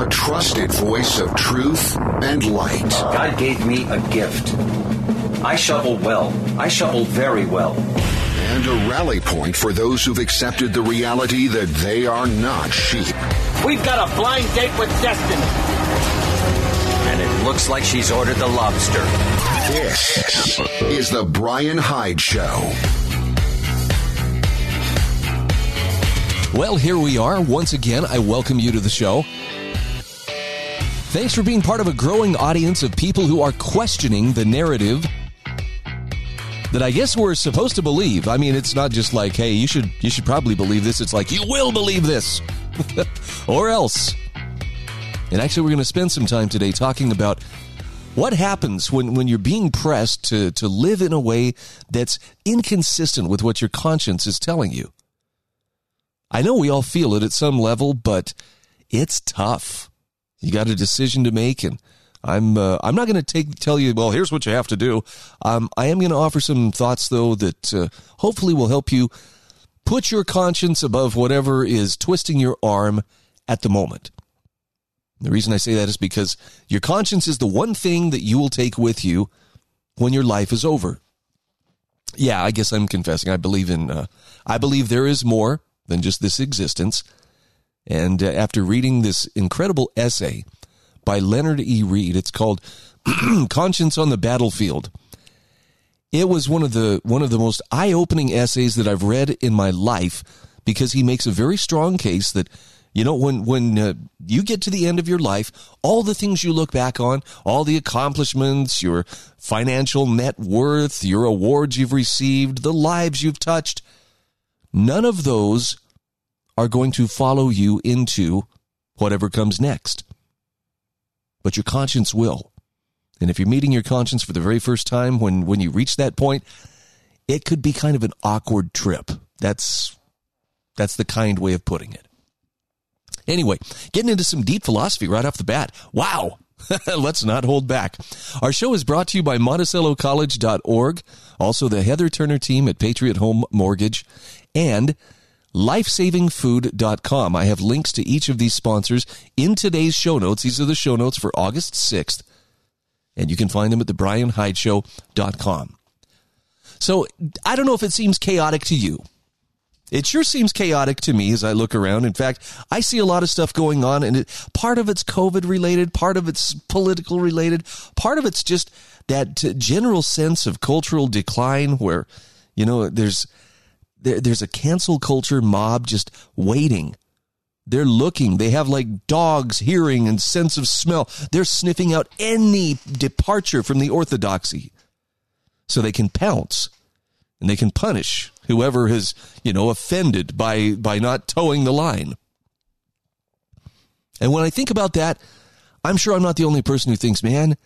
a trusted voice of truth and light. God gave me a gift. I shovel well. I shovel very well. And a rally point for those who've accepted the reality that they are not sheep. We've got a blind date with destiny. And it looks like she's ordered the lobster. This is the Brian Hyde Show. Well, here we are. Once again, I welcome you to the show. Thanks for being part of a growing audience of people who are questioning the narrative that I guess we're supposed to believe. I mean, it's not just like, hey, you should you should probably believe this. It's like you will believe this. or else. And actually we're going to spend some time today talking about what happens when, when you're being pressed to, to live in a way that's inconsistent with what your conscience is telling you. I know we all feel it at some level, but it's tough. You got a decision to make, and I'm uh, I'm not going to take tell you. Well, here's what you have to do. Um, I am going to offer some thoughts though that uh, hopefully will help you put your conscience above whatever is twisting your arm at the moment. The reason I say that is because your conscience is the one thing that you will take with you when your life is over. Yeah, I guess I'm confessing. I believe in. Uh, I believe there is more than just this existence. And uh, after reading this incredible essay by Leonard E. Read, it's called "Conscience on the Battlefield." It was one of the one of the most eye-opening essays that I've read in my life because he makes a very strong case that you know when when uh, you get to the end of your life all the things you look back on all the accomplishments your financial net worth your awards you've received the lives you've touched none of those are going to follow you into whatever comes next but your conscience will and if you're meeting your conscience for the very first time when when you reach that point it could be kind of an awkward trip that's that's the kind way of putting it Anyway, getting into some deep philosophy right off the bat. Wow. Let's not hold back. Our show is brought to you by MonticelloCollege.org, also the Heather Turner team at Patriot Home Mortgage, and lifesavingfood.com. I have links to each of these sponsors in today's show notes. These are the show notes for August 6th, and you can find them at thebrianhydeshow.com. So I don't know if it seems chaotic to you. It sure seems chaotic to me as I look around. In fact, I see a lot of stuff going on, and it, part of it's COVID related, part of it's political related, part of it's just that general sense of cultural decline where, you know, there's there, there's a cancel culture mob just waiting. They're looking. They have like dogs hearing and sense of smell. They're sniffing out any departure from the orthodoxy so they can pounce and they can punish whoever has, you know, offended by by not toeing the line. And when I think about that, I'm sure I'm not the only person who thinks, man,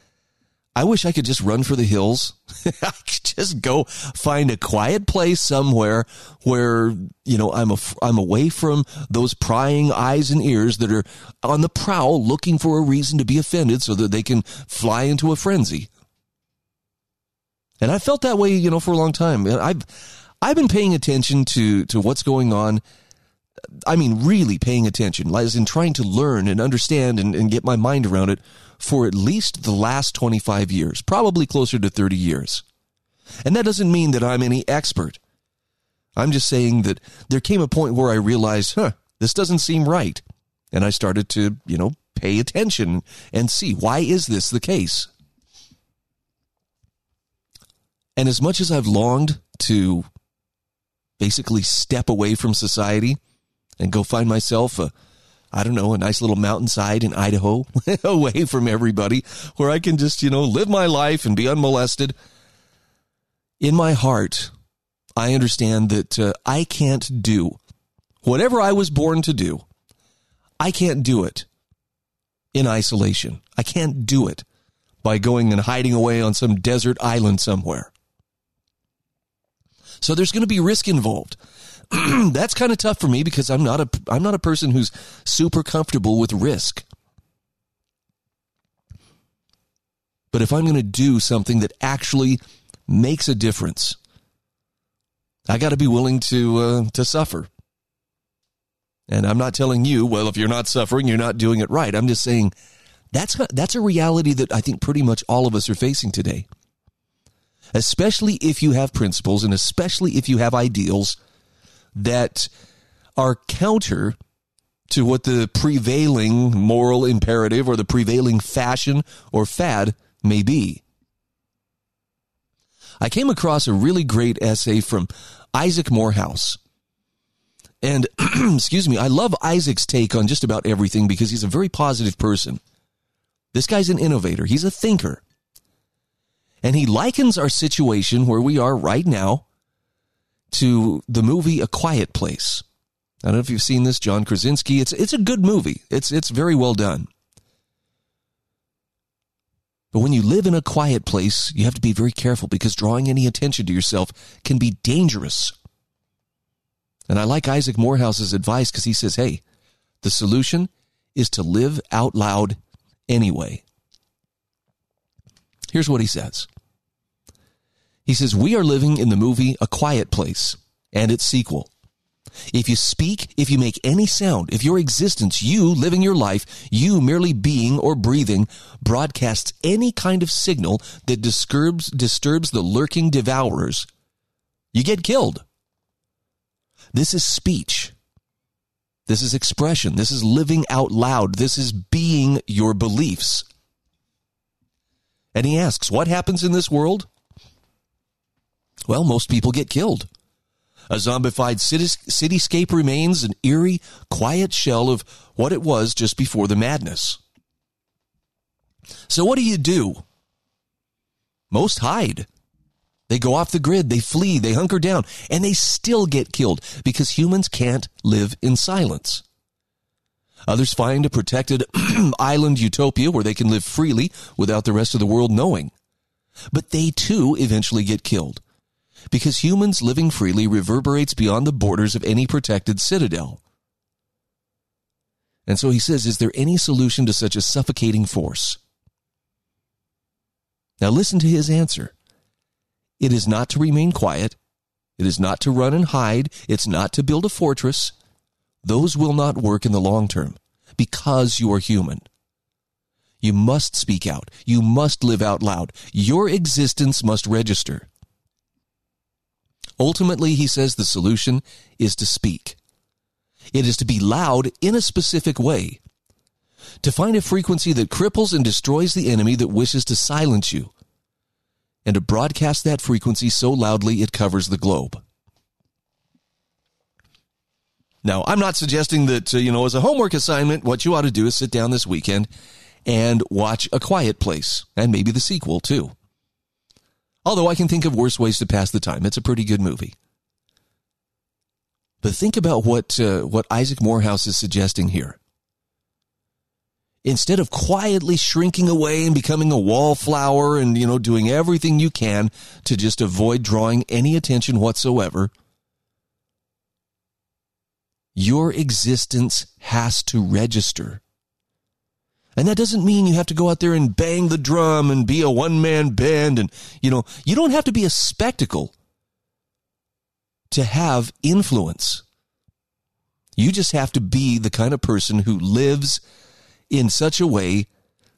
I wish I could just run for the hills. Just go find a quiet place somewhere where, you know, I'm a, I'm away from those prying eyes and ears that are on the prowl looking for a reason to be offended so that they can fly into a frenzy. And I felt that way, you know, for a long time. I've I've been paying attention to to what's going on. I mean, really paying attention, as in trying to learn and understand and, and get my mind around it for at least the last 25 years, probably closer to 30 years. And that doesn't mean that I'm any expert. I'm just saying that there came a point where I realized, huh, this doesn't seem right. And I started to, you know, pay attention and see why is this the case? And as much as I've longed to basically step away from society and go find myself a I don't know, a nice little mountainside in Idaho, away from everybody, where I can just, you know, live my life and be unmolested. In my heart, I understand that uh, I can't do whatever I was born to do. I can't do it in isolation. I can't do it by going and hiding away on some desert island somewhere. So there's going to be risk involved. That's kind of tough for me because I'm not a I'm not a person who's super comfortable with risk. But if I'm going to do something that actually makes a difference, I got to be willing to uh, to suffer. And I'm not telling you, well, if you're not suffering, you're not doing it right. I'm just saying that's that's a reality that I think pretty much all of us are facing today. Especially if you have principles and especially if you have ideals that are counter to what the prevailing moral imperative or the prevailing fashion or fad may be. I came across a really great essay from Isaac Morehouse. And excuse me, I love Isaac's take on just about everything because he's a very positive person. This guy's an innovator, he's a thinker. And he likens our situation where we are right now to the movie A Quiet Place. I don't know if you've seen this, John Krasinski. It's it's a good movie. It's it's very well done. But when you live in a quiet place, you have to be very careful because drawing any attention to yourself can be dangerous. And I like Isaac Morehouse's advice because he says, hey, the solution is to live out loud anyway. Here's what he says He says, We are living in the movie A Quiet Place and its sequel. If you speak, if you make any sound, if your existence, you living your life, you merely being or breathing, broadcasts any kind of signal that disturbs, disturbs the lurking devourers, you get killed. This is speech. This is expression. This is living out loud. This is being your beliefs. And he asks, what happens in this world? Well, most people get killed. A zombified cityscape remains an eerie, quiet shell of what it was just before the madness. So, what do you do? Most hide. They go off the grid, they flee, they hunker down, and they still get killed because humans can't live in silence. Others find a protected island utopia where they can live freely without the rest of the world knowing. But they too eventually get killed because humans living freely reverberates beyond the borders of any protected citadel. And so he says, Is there any solution to such a suffocating force? Now listen to his answer. It is not to remain quiet. It is not to run and hide. It's not to build a fortress. Those will not work in the long term because you are human. You must speak out. You must live out loud. Your existence must register. Ultimately, he says the solution is to speak. It is to be loud in a specific way. To find a frequency that cripples and destroys the enemy that wishes to silence you. And to broadcast that frequency so loudly it covers the globe. Now, I'm not suggesting that, uh, you know, as a homework assignment, what you ought to do is sit down this weekend and watch A Quiet Place and maybe the sequel too. Although I can think of worse ways to pass the time. It's a pretty good movie. But think about what, uh, what Isaac Morehouse is suggesting here. Instead of quietly shrinking away and becoming a wallflower and, you know, doing everything you can to just avoid drawing any attention whatsoever, your existence has to register. And that doesn't mean you have to go out there and bang the drum and be a one man band. And, you know, you don't have to be a spectacle to have influence. You just have to be the kind of person who lives in such a way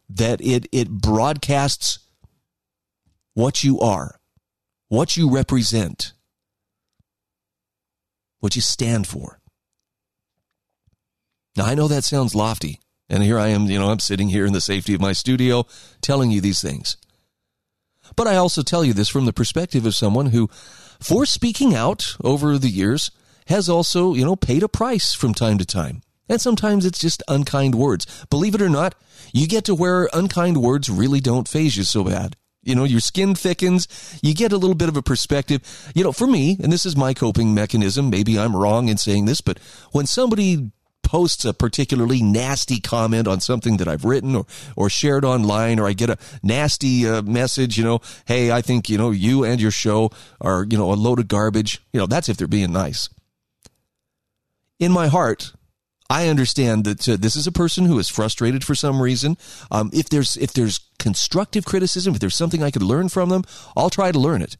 that it, it broadcasts what you are, what you represent, what you stand for. Now, I know that sounds lofty. And here I am, you know, I'm sitting here in the safety of my studio telling you these things. But I also tell you this from the perspective of someone who, for speaking out over the years, has also, you know, paid a price from time to time. And sometimes it's just unkind words. Believe it or not, you get to where unkind words really don't phase you so bad. You know, your skin thickens, you get a little bit of a perspective. You know, for me, and this is my coping mechanism, maybe I'm wrong in saying this, but when somebody posts a particularly nasty comment on something that I've written or, or shared online, or I get a nasty uh, message, you know, hey, I think, you know, you and your show are, you know, a load of garbage. You know, that's if they're being nice. In my heart, I understand that uh, this is a person who is frustrated for some reason. Um, if there's if there's constructive criticism, if there's something I could learn from them, I'll try to learn it.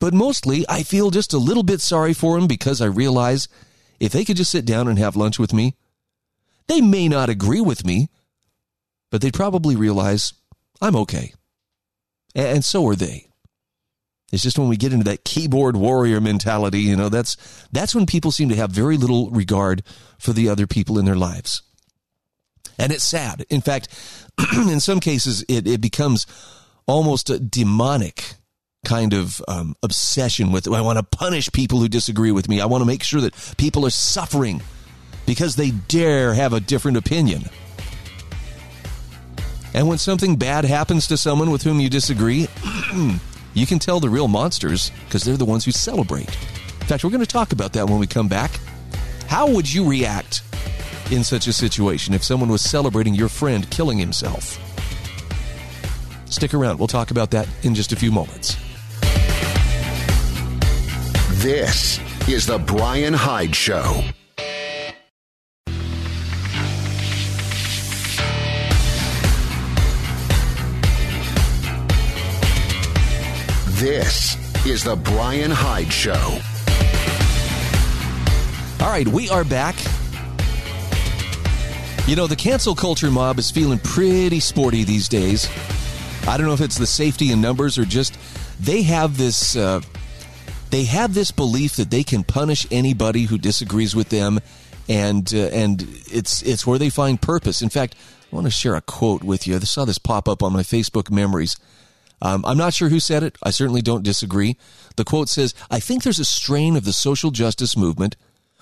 But mostly, I feel just a little bit sorry for him because I realize if they could just sit down and have lunch with me, they may not agree with me, but they'd probably realize I'm okay. And so are they. It's just when we get into that keyboard warrior mentality, you know, that's that's when people seem to have very little regard for the other people in their lives. And it's sad. In fact, in some cases, it, it becomes almost demonic kind of um, obsession with I want to punish people who disagree with me. I want to make sure that people are suffering because they dare have a different opinion. And when something bad happens to someone with whom you disagree, you can tell the real monsters because they're the ones who celebrate. In fact, we're going to talk about that when we come back. How would you react in such a situation if someone was celebrating your friend killing himself? Stick around. We'll talk about that in just a few moments. This is The Brian Hyde Show. This is The Brian Hyde Show. All right, we are back. You know, the cancel culture mob is feeling pretty sporty these days. I don't know if it's the safety in numbers or just they have this uh, they have this belief that they can punish anybody who disagrees with them, and uh, and it's it's where they find purpose. In fact, I want to share a quote with you. I saw this pop up on my Facebook memories. Um, I'm not sure who said it. I certainly don't disagree. The quote says, I think there's a strain of the social justice movement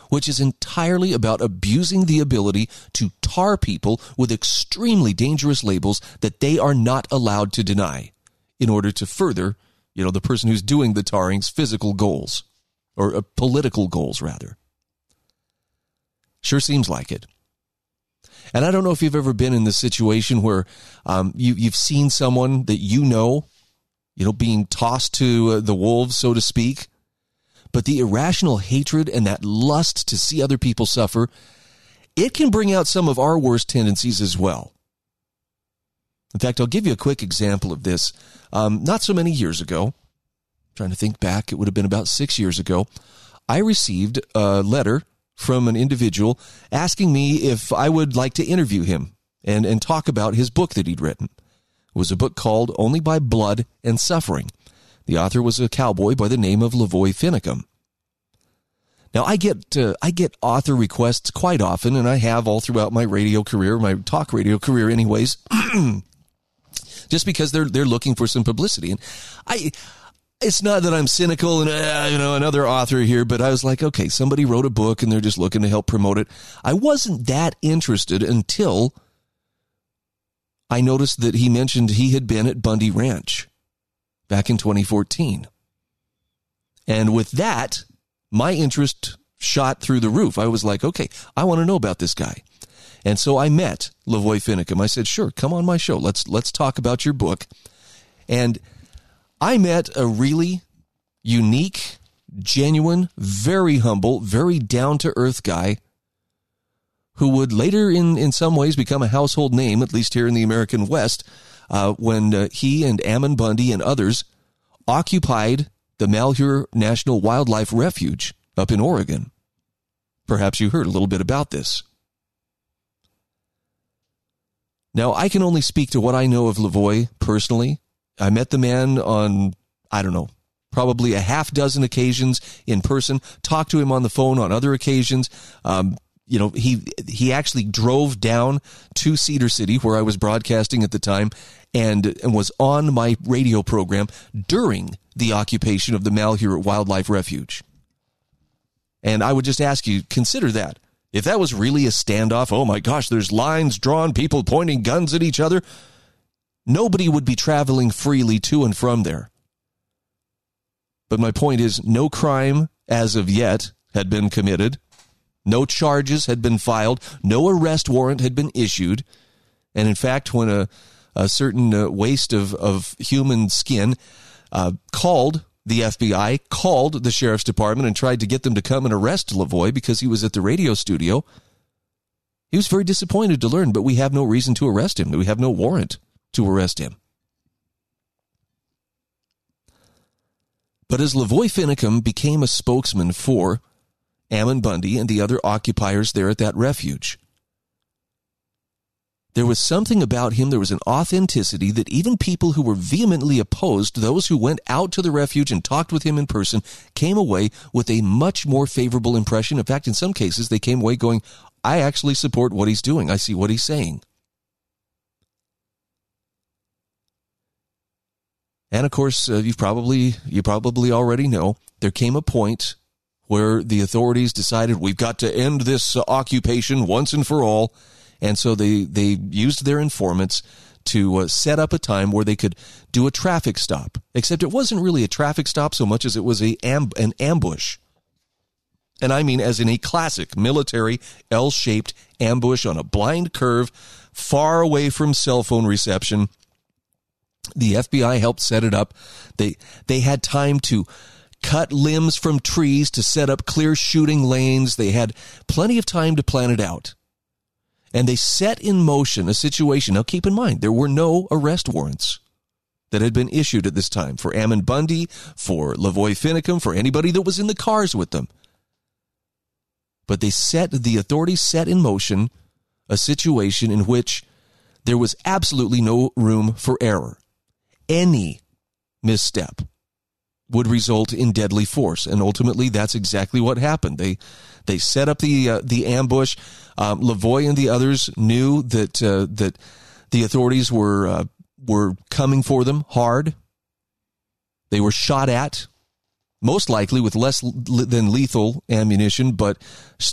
which is entirely about abusing the ability to tar people with extremely dangerous labels that they are not allowed to deny in order to further, you know, the person who's doing the tarring's physical goals or uh, political goals rather. Sure seems like it. And I don't know if you've ever been in this situation where um, you, you've seen someone that you know, you know, being tossed to uh, the wolves, so to speak. But the irrational hatred and that lust to see other people suffer, it can bring out some of our worst tendencies as well. In fact, I'll give you a quick example of this. Um, not so many years ago, trying to think back, it would have been about six years ago, I received a letter from an individual asking me if I would like to interview him and, and talk about his book that he'd written. It was a book called Only by Blood and Suffering. The author was a cowboy by the name of Lavoy Finicum. Now I get uh, I get author requests quite often, and I have all throughout my radio career, my talk radio career, anyways. just because they're they're looking for some publicity, and I it's not that I'm cynical and uh, you know another author here, but I was like, okay, somebody wrote a book and they're just looking to help promote it. I wasn't that interested until I noticed that he mentioned he had been at Bundy Ranch back in 2014. And with that, my interest shot through the roof. I was like, okay, I want to know about this guy. And so I met Lavoy Finicum. I said, sure, come on my show. Let's let's talk about your book. And I met a really unique, genuine, very humble, very down to earth guy who would later, in, in some ways, become a household name, at least here in the American West, uh, when uh, he and Ammon Bundy and others occupied the Malheur National Wildlife Refuge up in Oregon. Perhaps you heard a little bit about this. Now, I can only speak to what I know of Lavoy personally. I met the man on, I don't know, probably a half dozen occasions in person, talked to him on the phone on other occasions. Um, you know, he he actually drove down to Cedar City where I was broadcasting at the time and, and was on my radio program during the occupation of the Malheur Wildlife Refuge. And I would just ask you, consider that. If that was really a standoff, oh my gosh, there's lines drawn, people pointing guns at each other, nobody would be traveling freely to and from there. But my point is, no crime as of yet had been committed. No charges had been filed. No arrest warrant had been issued. And in fact, when a, a certain uh, waste of, of human skin uh, called the FBI, called the sheriff's department, and tried to get them to come and arrest Lavoy because he was at the radio studio, he was very disappointed to learn, but we have no reason to arrest him. We have no warrant to arrest him. But as Lavoy Finicum became a spokesman for Ammon Bundy and the other occupiers there at that refuge. There was something about him, there was an authenticity that even people who were vehemently opposed, those who went out to the refuge and talked with him in person, came away with a much more favorable impression. In fact, in some cases, they came away going, I actually support what he's doing. I see what he's saying. And of course, uh, you've probably you probably already know there came a point where the authorities decided we've got to end this uh, occupation once and for all and so they, they used their informants to uh, set up a time where they could do a traffic stop. Except it wasn't really a traffic stop so much as it was a amb- an ambush. And I mean, as in a classic military L shaped ambush on a blind curve, far away from cell phone reception. The FBI helped set it up. They, they had time to cut limbs from trees to set up clear shooting lanes. They had plenty of time to plan it out and they set in motion a situation. Now, keep in mind, there were no arrest warrants that had been issued at this time for Ammon Bundy, for Lavoy Finicum, for anybody that was in the cars with them. But they set, the authorities set in motion a situation in which there was absolutely no room for error. Any misstep would result in deadly force, and ultimately, that's exactly what happened. They they set up the uh, the ambush. Um, Lavoy and the others knew that uh, that the authorities were uh, were coming for them hard. They were shot at, most likely with less than lethal ammunition, but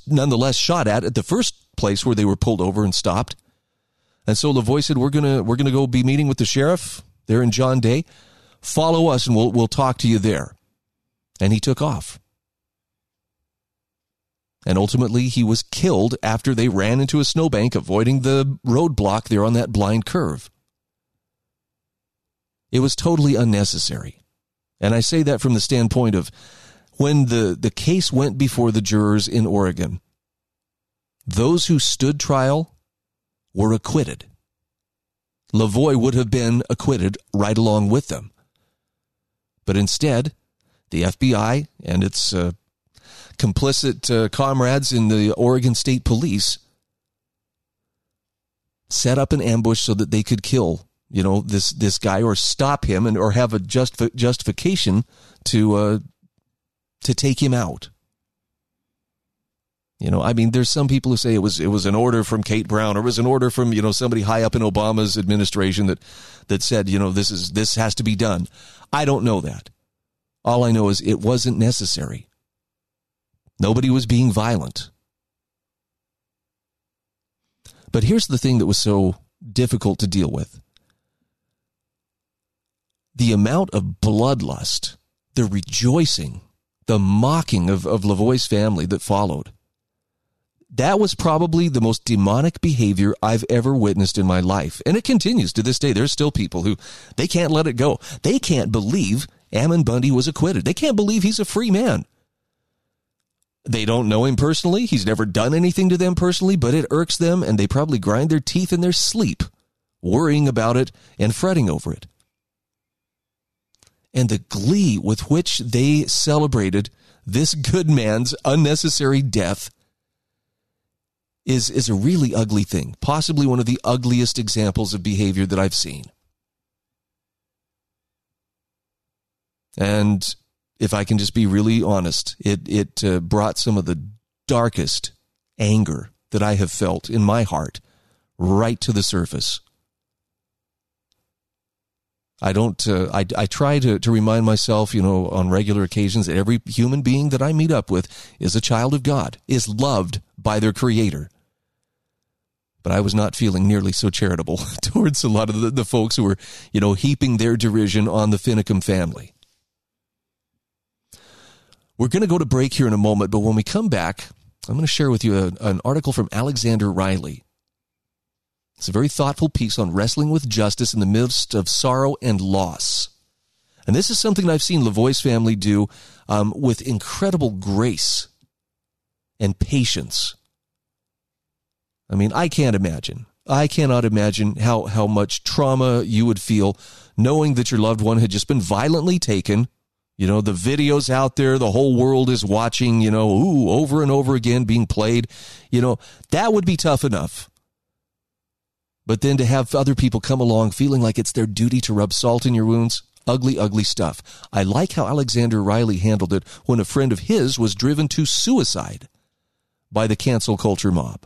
nonetheless shot at at the first place where they were pulled over and stopped. And so Lavoy said, "We're gonna we're gonna go be meeting with the sheriff there in John Day. Follow us, and we'll we'll talk to you there." And he took off. And ultimately, he was killed after they ran into a snowbank, avoiding the roadblock there on that blind curve. It was totally unnecessary. And I say that from the standpoint of when the, the case went before the jurors in Oregon, those who stood trial were acquitted. Lavoy would have been acquitted right along with them. But instead, the FBI and its uh, complicit uh, comrades in the Oregon State Police set up an ambush so that they could kill you know this this guy or stop him and or have a just justification to uh, to take him out. You know, I mean, there's some people who say it was it was an order from Kate Brown or it was an order from you know somebody high up in Obama's administration that that said you know this is this has to be done. I don't know that. All I know is it wasn't necessary. Nobody was being violent. But here's the thing that was so difficult to deal with the amount of bloodlust, the rejoicing, the mocking of, of Lavoy's family that followed. That was probably the most demonic behavior I've ever witnessed in my life. And it continues to this day. There's still people who they can't let it go. They can't believe Ammon Bundy was acquitted. They can't believe he's a free man. They don't know him personally. He's never done anything to them personally, but it irks them and they probably grind their teeth in their sleep, worrying about it and fretting over it. And the glee with which they celebrated this good man's unnecessary death is, is a really ugly thing, possibly one of the ugliest examples of behavior that I've seen. And if I can just be really honest, it it uh, brought some of the darkest anger that I have felt in my heart right to the surface. I don't. Uh, I I try to to remind myself, you know, on regular occasions that every human being that I meet up with is a child of God, is loved by their Creator. But I was not feeling nearly so charitable towards a lot of the, the folks who were, you know, heaping their derision on the Finicum family. We're going to go to break here in a moment, but when we come back, I'm going to share with you a, an article from Alexander Riley. It's a very thoughtful piece on wrestling with justice in the midst of sorrow and loss. And this is something I've seen Lavoy's family do um, with incredible grace and patience. I mean, I can't imagine. I cannot imagine how, how much trauma you would feel knowing that your loved one had just been violently taken You know, the videos out there, the whole world is watching, you know, ooh, over and over again being played. You know, that would be tough enough. But then to have other people come along feeling like it's their duty to rub salt in your wounds, ugly, ugly stuff. I like how Alexander Riley handled it when a friend of his was driven to suicide by the cancel culture mob.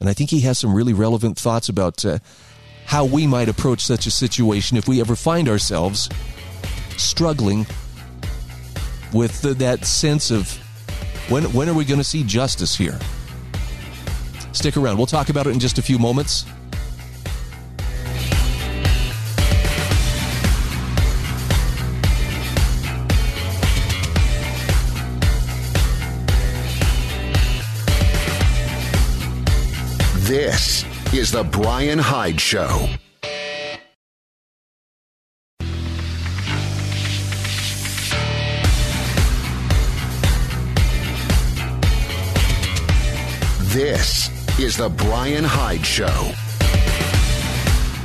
And I think he has some really relevant thoughts about uh, how we might approach such a situation if we ever find ourselves struggling with the, that sense of when, when are we going to see justice here? Stick around. We'll talk about it in just a few moments. This is The Brian Hyde Show. This is The Brian Hyde Show.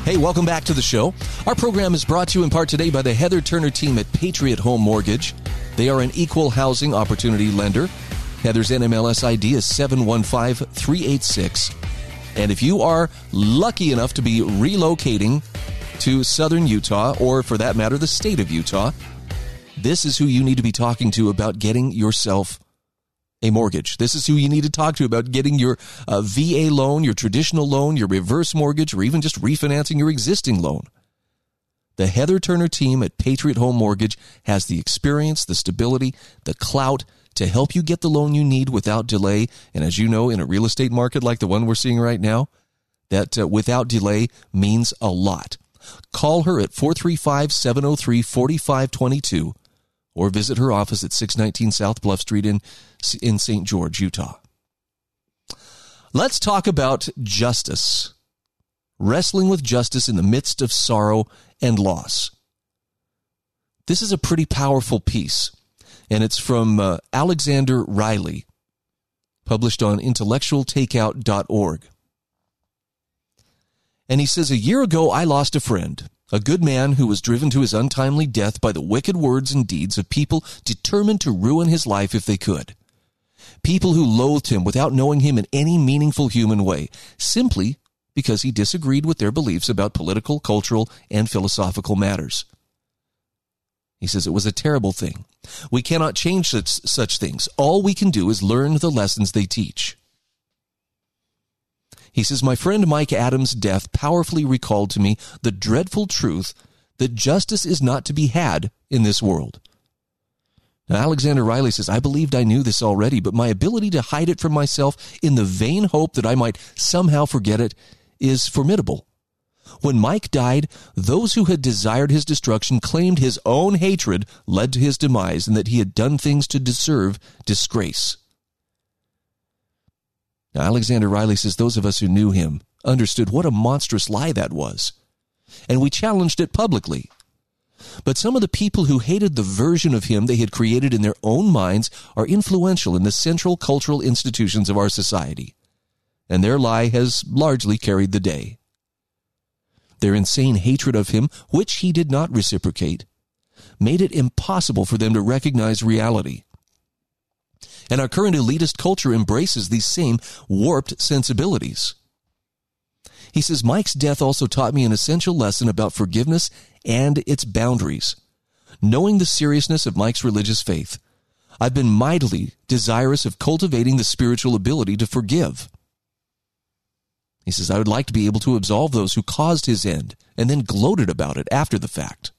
Hey, welcome back to the show. Our program is brought to you in part today by the Heather Turner team at Patriot Home Mortgage. They are an equal housing opportunity lender. Heather's NMLS ID is 715386. And if you are lucky enough to be relocating to southern Utah, or for that matter, the state of Utah, this is who you need to be talking to about getting yourself a mortgage. This is who you need to talk to about getting your uh, VA loan, your traditional loan, your reverse mortgage, or even just refinancing your existing loan. The Heather Turner team at Patriot Home Mortgage has the experience, the stability, the clout to help you get the loan you need without delay. And as you know, in a real estate market like the one we're seeing right now, that uh, without delay means a lot. Call her at 435 703 4522 or visit her office at 619 South Bluff Street in, in St. George, Utah. Let's talk about justice. Wrestling with justice in the midst of sorrow and loss. This is a pretty powerful piece, and it's from uh, Alexander Riley, published on intellectualtakeout.org. And he says, A year ago, I lost a friend a good man who was driven to his untimely death by the wicked words and deeds of people determined to ruin his life if they could. People who loathed him without knowing him in any meaningful human way, simply because he disagreed with their beliefs about political, cultural, and philosophical matters. He says it was a terrible thing. We cannot change such, such things. All we can do is learn the lessons they teach. He says, My friend Mike Adams' death powerfully recalled to me the dreadful truth that justice is not to be had in this world. Now, Alexander Riley says, I believed I knew this already, but my ability to hide it from myself in the vain hope that I might somehow forget it is formidable. When Mike died, those who had desired his destruction claimed his own hatred led to his demise and that he had done things to deserve disgrace. Now, Alexander Riley says those of us who knew him understood what a monstrous lie that was, and we challenged it publicly. But some of the people who hated the version of him they had created in their own minds are influential in the central cultural institutions of our society, and their lie has largely carried the day. Their insane hatred of him, which he did not reciprocate, made it impossible for them to recognize reality and our current elitist culture embraces these same warped sensibilities. He says, Mike's death also taught me an essential lesson about forgiveness and its boundaries. Knowing the seriousness of Mike's religious faith, I've been mightily desirous of cultivating the spiritual ability to forgive. He says, I would like to be able to absolve those who caused his end and then gloated about it after the fact.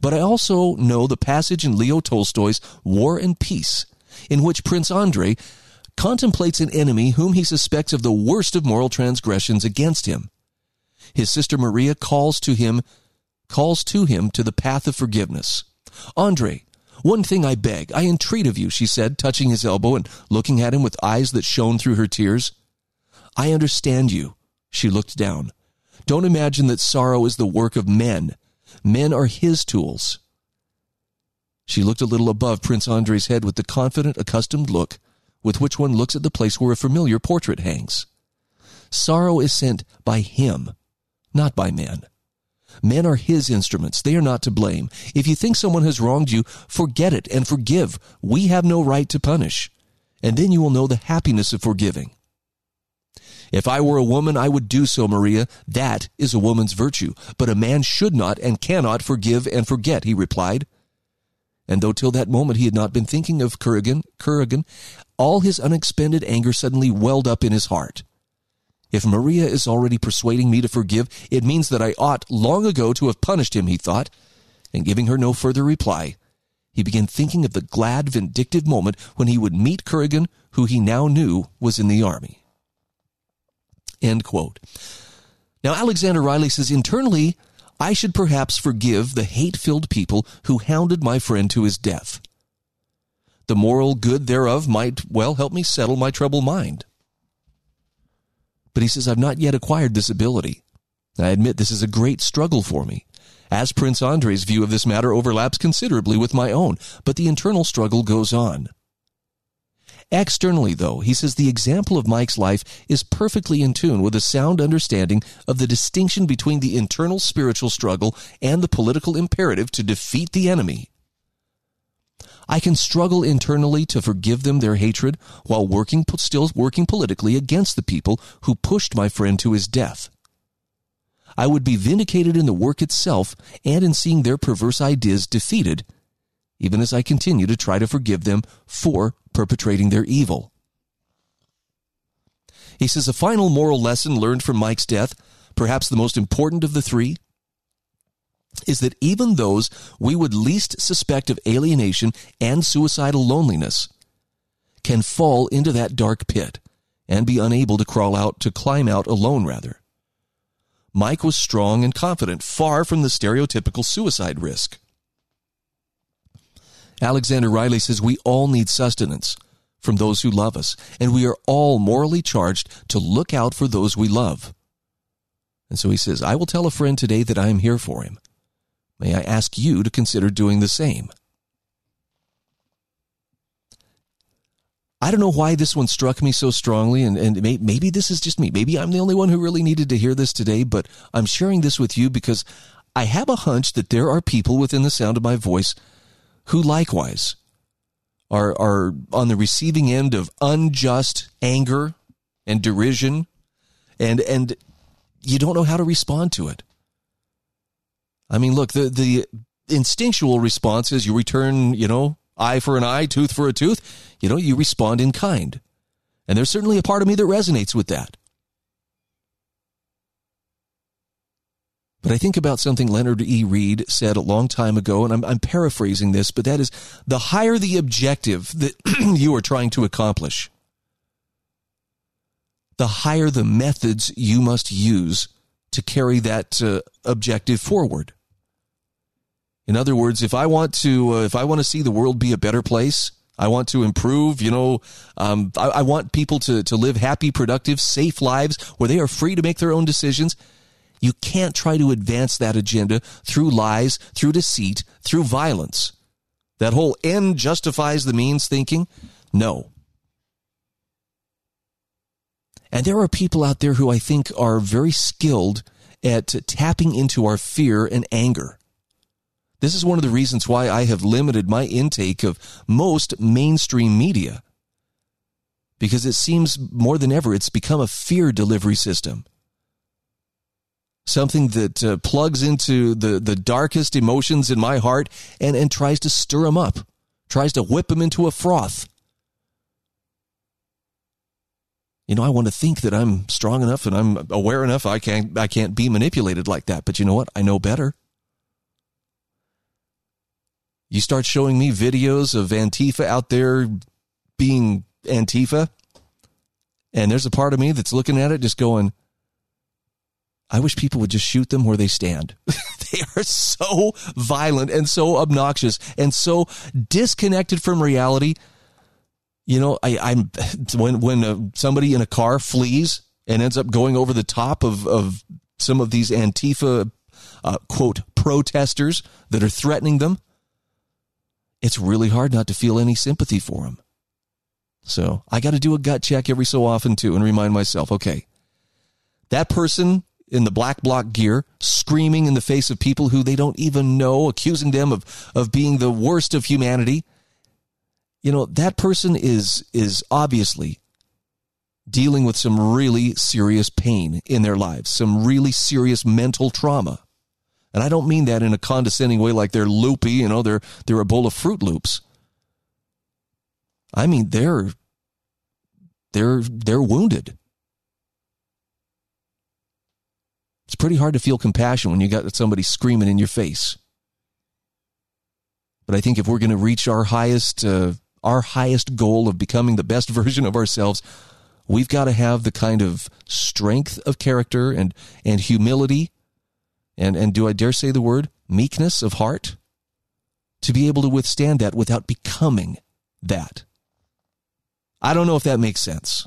But I also know the passage in Leo Tolstoy's War and Peace in which Prince Andrei contemplates an enemy whom he suspects of the worst of moral transgressions against him. His sister Maria calls to him calls to him to the path of forgiveness. Andrei, one thing I beg, I entreat of you, she said, touching his elbow and looking at him with eyes that shone through her tears. I understand you. She looked down. Don't imagine that sorrow is the work of men. Men are his tools. She looked a little above Prince Andrei's head with the confident, accustomed look with which one looks at the place where a familiar portrait hangs. Sorrow is sent by him, not by men. Men are his instruments. They are not to blame. If you think someone has wronged you, forget it and forgive. We have no right to punish. And then you will know the happiness of forgiving. If I were a woman, I would do so, Maria. That is a woman's virtue. But a man should not and cannot forgive and forget, he replied. And though till that moment he had not been thinking of Kurgan, Kurgan, all his unexpended anger suddenly welled up in his heart. If Maria is already persuading me to forgive, it means that I ought long ago to have punished him, he thought. And giving her no further reply, he began thinking of the glad, vindictive moment when he would meet Kurgan, who he now knew was in the army. End quote. Now, Alexander Riley says internally, I should perhaps forgive the hate filled people who hounded my friend to his death. The moral good thereof might well help me settle my troubled mind. But he says, I've not yet acquired this ability. I admit this is a great struggle for me, as Prince Andre's view of this matter overlaps considerably with my own, but the internal struggle goes on. Externally, though, he says the example of Mike's life is perfectly in tune with a sound understanding of the distinction between the internal spiritual struggle and the political imperative to defeat the enemy. I can struggle internally to forgive them their hatred while working, still working politically against the people who pushed my friend to his death. I would be vindicated in the work itself and in seeing their perverse ideas defeated, even as I continue to try to forgive them for perpetrating their evil. He says a final moral lesson learned from Mike's death, perhaps the most important of the three, is that even those we would least suspect of alienation and suicidal loneliness can fall into that dark pit and be unable to crawl out, to climb out alone, rather. Mike was strong and confident, far from the stereotypical suicide risk. Alexander Riley says we all need sustenance from those who love us, and we are all morally charged to look out for those we love. And so he says, I will tell a friend today that I am here for him. May I ask you to consider doing the same? I don't know why this one struck me so strongly, and, and may, maybe this is just me. Maybe I'm the only one who really needed to hear this today, but I'm sharing this with you because I have a hunch that there are people within the sound of my voice who likewise are, are on the receiving end of unjust anger and derision, and, and you don't know how to respond to it. I mean, look, the, the instinctual response is you return, you know, eye for an eye, tooth for a tooth. You know, you respond in kind. And there's certainly a part of me that resonates with that. But I think about something Leonard E. Read said a long time ago, and I'm, I'm paraphrasing this, but that is the higher the objective that you are trying to accomplish, the higher the methods you must use to carry that uh, objective forward. In other words, if I want to, uh, if I want to see the world be a better place, I want to improve. You know, um, I, I want people to to live happy, productive, safe lives where they are free to make their own decisions. You can't try to advance that agenda through lies, through deceit, through violence. That whole end justifies the means thinking. No. And there are people out there who I think are very skilled at tapping into our fear and anger. This is one of the reasons why I have limited my intake of most mainstream media. Because it seems more than ever it's become a fear delivery system. Something that uh, plugs into the, the darkest emotions in my heart and, and tries to stir them up, tries to whip them into a froth. You know, I want to think that I'm strong enough and I'm aware enough I can't I can't be manipulated like that. But you know what? I know better. You start showing me videos of Antifa out there being Antifa, and there's a part of me that's looking at it just going, I wish people would just shoot them where they stand. they are so violent and so obnoxious and so disconnected from reality. You know, I, I'm when when uh, somebody in a car flees and ends up going over the top of of some of these Antifa uh, quote protesters that are threatening them it's really hard not to feel any sympathy for them. So I got to do a gut check every so often too and remind myself, okay, that person in the black bloc gear, screaming in the face of people who they don't even know, accusing them of, of being the worst of humanity. You know, that person is, is obviously dealing with some really serious pain in their lives, some really serious mental trauma. And I don't mean that in a condescending way like they're loopy, you know, they're, they're a bowl of Froot Loops. I mean, they're, they're, they're wounded. It's pretty hard to feel compassion when you got somebody screaming in your face. But I think if we're going to reach our highest, uh, our highest goal of becoming the best version of ourselves, we've got to have the kind of strength of character and, and humility and, and do I dare say the word meekness of heart to be able to withstand that without becoming that. I don't know if that makes sense.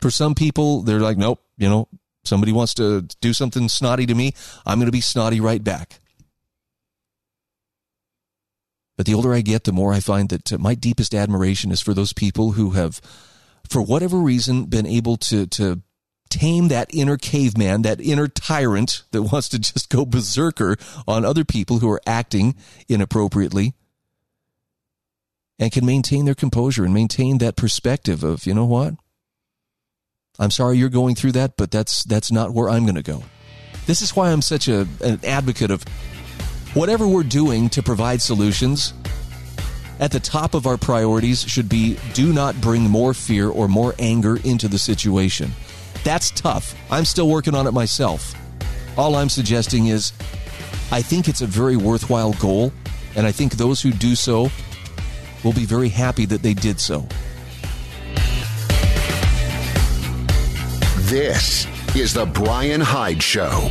For some people, they're like, nope, you know, Somebody wants to do something snotty to me, I'm going to be snotty right back. But the older I get, the more I find that uh, my deepest admiration is for those people who have, for whatever reason, been able to, to tame that inner caveman, that inner tyrant that wants to just go berserker on other people who are acting inappropriately and can maintain their composure and maintain that perspective of, you know what? I'm sorry you're going through that, but that's that's not where I'm going to go. This is why I'm such a, an advocate of whatever we're doing to provide solutions. At the top of our priorities should be do not bring more fear or more anger into the situation. That's tough. I'm still working on it myself. All I'm suggesting is I think it's a very worthwhile goal, and I think those who do so will be very happy that they did so. This is The Brian Hyde Show.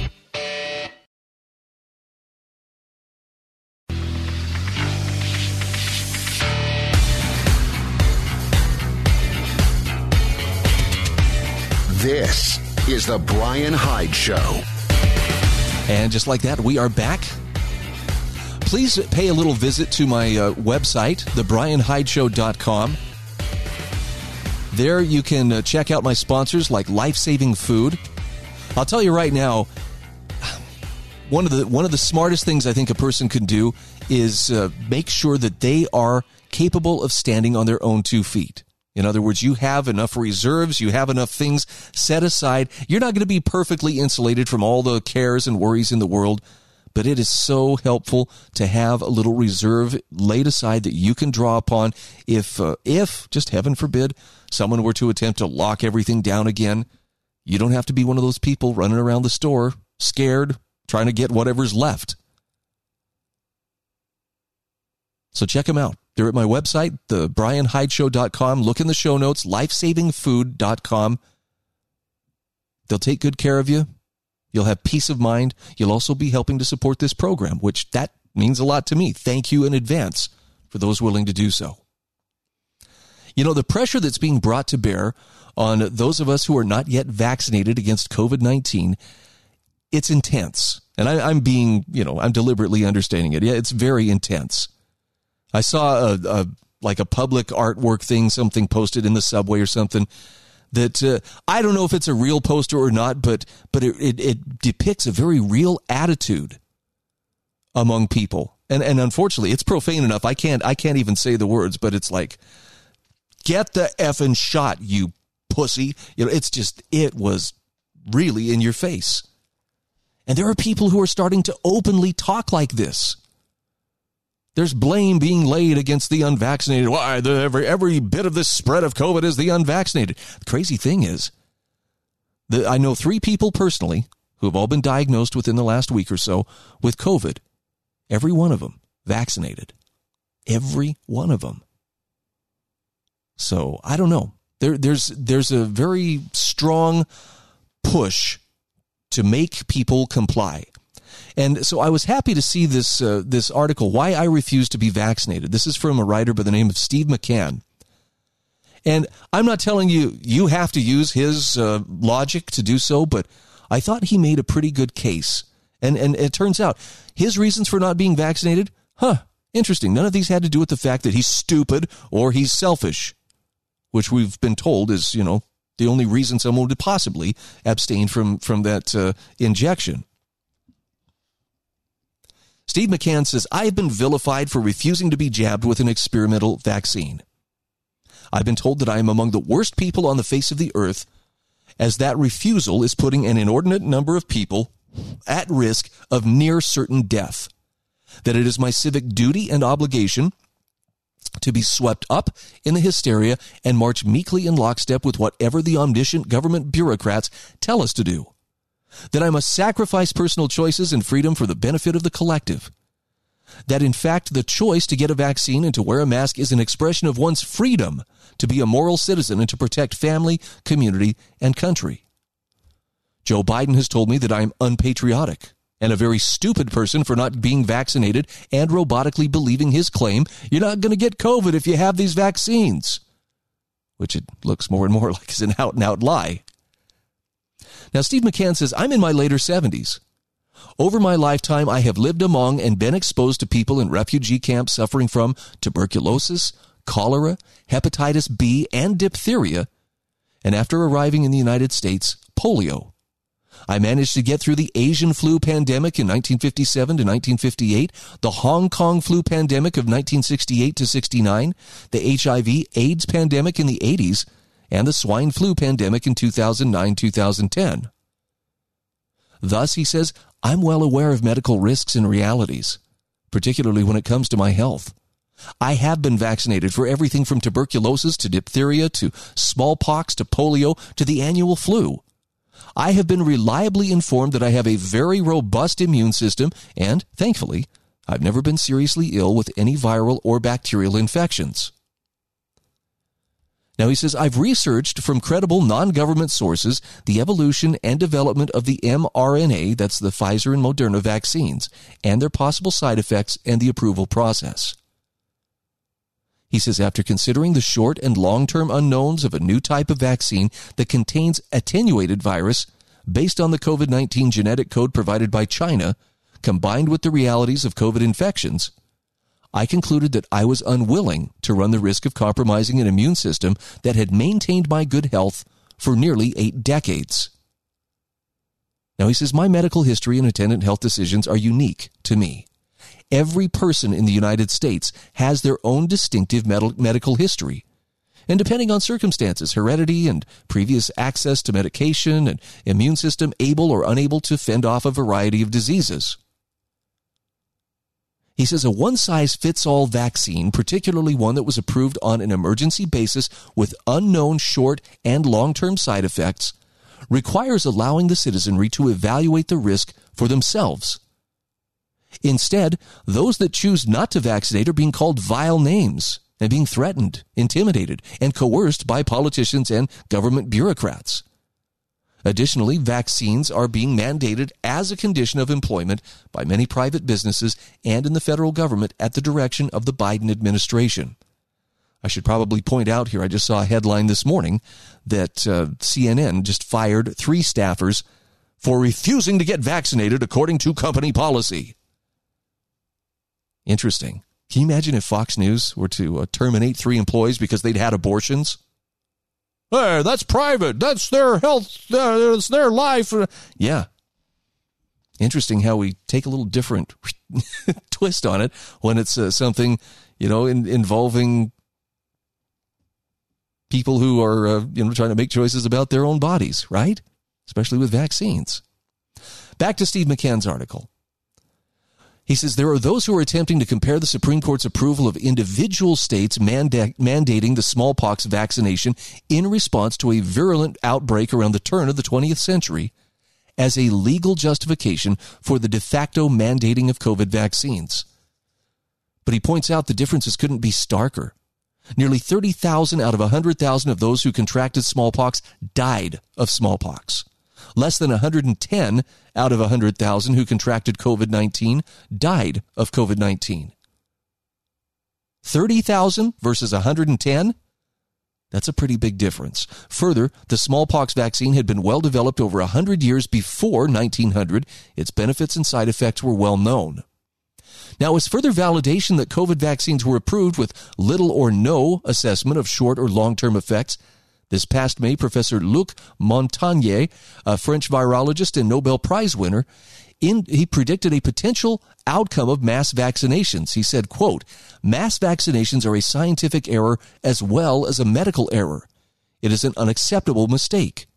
This is The Brian Hyde Show. And just like that, we are back. Please pay a little visit to my uh, website, thebrianhydeshow.com. There you can uh, check out my sponsors like Life Saving Food. I'll tell you right now, one of the one of the smartest things I think a person can do is uh, make sure that they are capable of standing on their own two feet. In other words, you have enough reserves, you have enough things set aside. You're not going to be perfectly insulated from all the cares and worries in the world, but it is so helpful to have a little reserve laid aside that you can draw upon if uh, if just heaven forbid someone were to attempt to lock everything down again, you don't have to be one of those people running around the store scared, trying to get whatever's left. So check them out. They're at my website, thebrianhydeshow.com. Look in the show notes, lifesavingfood.com. They'll take good care of you. You'll have peace of mind. You'll also be helping to support this program, which that means a lot to me. Thank you in advance for those willing to do so. You know, the pressure that's being brought to bear on those of us who are not yet vaccinated against COVID 19, it's intense. And I, am being, you know, I'm deliberately understating it. Yeah, it's very intense. I saw a, a like a public artwork thing, something posted in the subway or something that uh, I don't know if it's a real poster or not, but but it, it, it depicts a very real attitude among people. And and unfortunately, it's profane enough. I can't I can't even say the words, but it's like Get the effing shot, you pussy. You know, it's just, it was really in your face. And there are people who are starting to openly talk like this. There's blame being laid against the unvaccinated. Why, the, every, every bit of this spread of COVID is the unvaccinated. The crazy thing is, the, I know three people personally who have all been diagnosed within the last week or so with COVID. Every one of them vaccinated. Every one of them. So I don't know. There, there's there's a very strong push to make people comply. And so I was happy to see this uh, this article, "Why I Refuse to Be Vaccinated." This is from a writer by the name of Steve McCann. And I'm not telling you you have to use his uh, logic to do so, but I thought he made a pretty good case. And and it turns out his reasons for not being vaccinated, huh? Interesting. None of these had to do with the fact that he's stupid or he's selfish which we've been told is, you know, the only reason someone would possibly abstain from, from that uh, injection. Steve McCann says, I have been vilified for refusing to be jabbed with an experimental vaccine. I've been told that I am among the worst people on the face of the earth, as that refusal is putting an inordinate number of people at risk of near certain death. That it is my civic duty and obligation to be swept up in the hysteria and march meekly in lockstep with whatever the omniscient government bureaucrats tell us to do. That I must sacrifice personal choices and freedom for the benefit of the collective. That in fact, the choice to get a vaccine and to wear a mask is an expression of one's freedom to be a moral citizen and to protect family, community, and country. Joe Biden has told me that I am unpatriotic and a very stupid person for not being vaccinated and robotically believing his claim you're not going to get COVID if you have these vaccines, which it looks more and more like is an out and out lie. Now, Steve McCann says, I'm in my later 70s. Over my lifetime, I have lived among and been exposed to people in refugee camps suffering from tuberculosis, cholera, hepatitis B, and diphtheria, and after arriving in the United States, polio. I managed to get through the Asian flu pandemic in 1957 to 1958, the Hong Kong flu pandemic of 1968 to 69, the HIV AIDS pandemic in the 80s, and the swine flu pandemic in 2009 2010. Thus, he says, I'm well aware of medical risks and realities, particularly when it comes to my health. I have been vaccinated for everything from tuberculosis to diphtheria to smallpox to polio to the annual flu. I have been reliably informed that I have a very robust immune system, and thankfully, I've never been seriously ill with any viral or bacterial infections. Now, he says, I've researched from credible non government sources the evolution and development of the mRNA, that's the Pfizer and Moderna vaccines, and their possible side effects and the approval process. He says, after considering the short and long term unknowns of a new type of vaccine that contains attenuated virus based on the COVID 19 genetic code provided by China, combined with the realities of COVID infections, I concluded that I was unwilling to run the risk of compromising an immune system that had maintained my good health for nearly eight decades. Now, he says, my medical history and attendant health decisions are unique to me. Every person in the United States has their own distinctive med- medical history. And depending on circumstances, heredity and previous access to medication and immune system able or unable to fend off a variety of diseases. He says a one size fits all vaccine, particularly one that was approved on an emergency basis with unknown short and long term side effects, requires allowing the citizenry to evaluate the risk for themselves Instead, those that choose not to vaccinate are being called vile names and being threatened, intimidated, and coerced by politicians and government bureaucrats. Additionally, vaccines are being mandated as a condition of employment by many private businesses and in the federal government at the direction of the Biden administration. I should probably point out here, I just saw a headline this morning that uh, CNN just fired three staffers for refusing to get vaccinated according to company policy. Interesting. Can you imagine if Fox News were to uh, terminate three employees because they'd had abortions? Hey, that's private. That's their health. Uh, it's their life. Yeah. Interesting how we take a little different twist on it when it's uh, something, you know, in, involving people who are, uh, you know, trying to make choices about their own bodies, right? Especially with vaccines. Back to Steve McCann's article. He says there are those who are attempting to compare the Supreme Court's approval of individual states manda- mandating the smallpox vaccination in response to a virulent outbreak around the turn of the 20th century as a legal justification for the de facto mandating of COVID vaccines. But he points out the differences couldn't be starker. Nearly 30,000 out of 100,000 of those who contracted smallpox died of smallpox. Less than 110 out of 100,000 who contracted COVID 19 died of COVID 19. 30,000 versus 110? That's a pretty big difference. Further, the smallpox vaccine had been well developed over 100 years before 1900. Its benefits and side effects were well known. Now, as further validation that COVID vaccines were approved with little or no assessment of short or long term effects, This past May, Professor Luc Montagnier, a French virologist and Nobel Prize winner, in, he predicted a potential outcome of mass vaccinations. He said, quote, mass vaccinations are a scientific error as well as a medical error. It is an unacceptable mistake.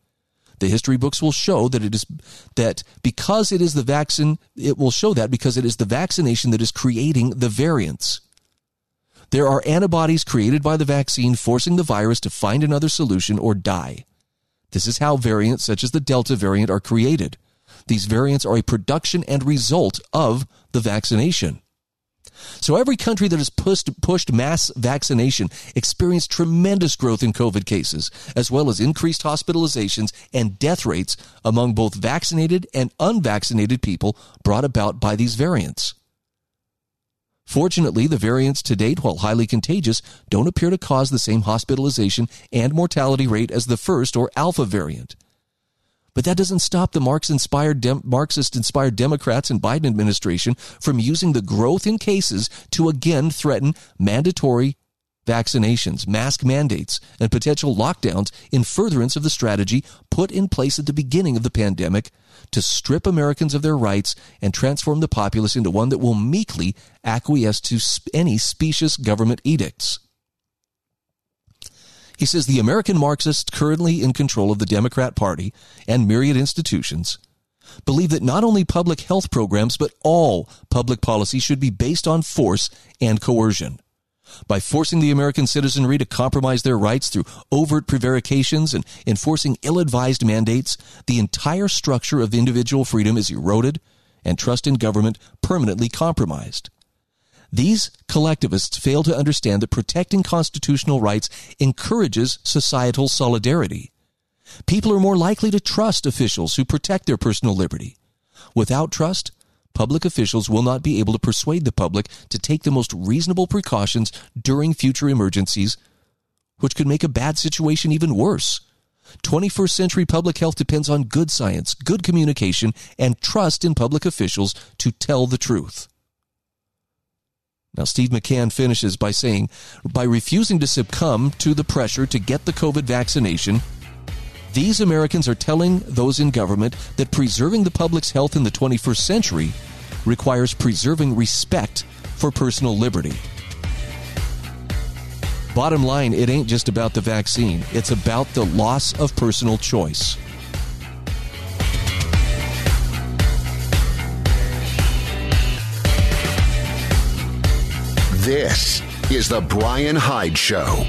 The history books will show that it is that because it is the vaccine, it will show that because it is the vaccination that is creating the variants. There are antibodies created by the vaccine forcing the virus to find another solution or die. This is how variants such as the Delta variant are created. These variants are a production and result of the vaccination. So every country that has pushed, pushed mass vaccination experienced tremendous growth in COVID cases, as well as increased hospitalizations and death rates among both vaccinated and unvaccinated people brought about by these variants. Fortunately, the variants to date, while highly contagious, don't appear to cause the same hospitalization and mortality rate as the first or alpha variant. But that doesn't stop the Marxist-inspired, Dem- Marxist-inspired Democrats and Biden administration from using the growth in cases to again threaten mandatory vaccinations, mask mandates, and potential lockdowns in furtherance of the strategy put in place at the beginning of the pandemic to strip Americans of their rights and transform the populace into one that will meekly acquiesce to any specious government edicts. He says the American Marxists currently in control of the Democrat Party and myriad institutions believe that not only public health programs, but all public policy should be based on force and coercion. By forcing the American citizenry to compromise their rights through overt prevarications and enforcing ill advised mandates, the entire structure of individual freedom is eroded and trust in government permanently compromised. These collectivists fail to understand that protecting constitutional rights encourages societal solidarity. People are more likely to trust officials who protect their personal liberty. Without trust, public officials will not be able to persuade the public to take the most reasonable precautions during future emergencies, which could make a bad situation even worse. 21st century public health depends on good science, good communication, and trust in public officials to tell the truth. Now, Steve McCann finishes by saying, by refusing to succumb to the pressure to get the COVID vaccination, these Americans are telling those in government that preserving the public's health in the 21st century requires preserving respect for personal liberty. Bottom line, it ain't just about the vaccine, it's about the loss of personal choice. This is the Brian Hyde Show.